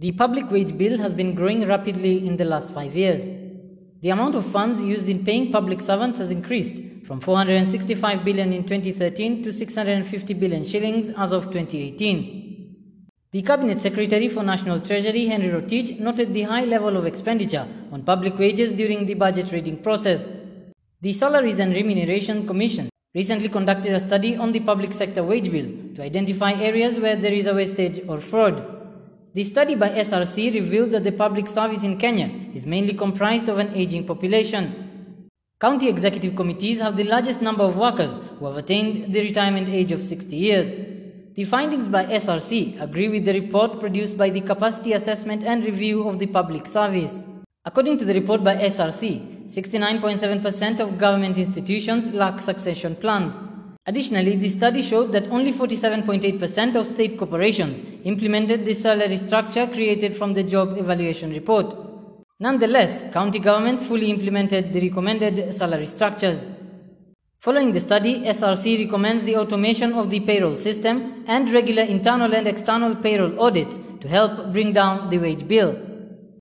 The public wage bill has been growing rapidly in the last five years. The amount of funds used in paying public servants has increased from 465 billion in 2013 to 650 billion shillings as of 2018. The Cabinet Secretary for National Treasury, Henry Rotich, noted the high level of expenditure on public wages during the budget reading process. The Salaries and Remuneration Commission recently conducted a study on the public sector wage bill to identify areas where there is a wastage or fraud. The study by SRC revealed that the public service in Kenya is mainly comprised of an aging population. County executive committees have the largest number of workers who have attained the retirement age of 60 years. The findings by SRC agree with the report produced by the Capacity Assessment and Review of the Public Service. According to the report by SRC, 69.7% of government institutions lack succession plans. Additionally, the study showed that only 47.8% of state corporations implemented the salary structure created from the job evaluation report. Nonetheless, county governments fully implemented the recommended salary structures. Following the study, SRC recommends the automation of the payroll system and regular internal and external payroll audits to help bring down the wage bill.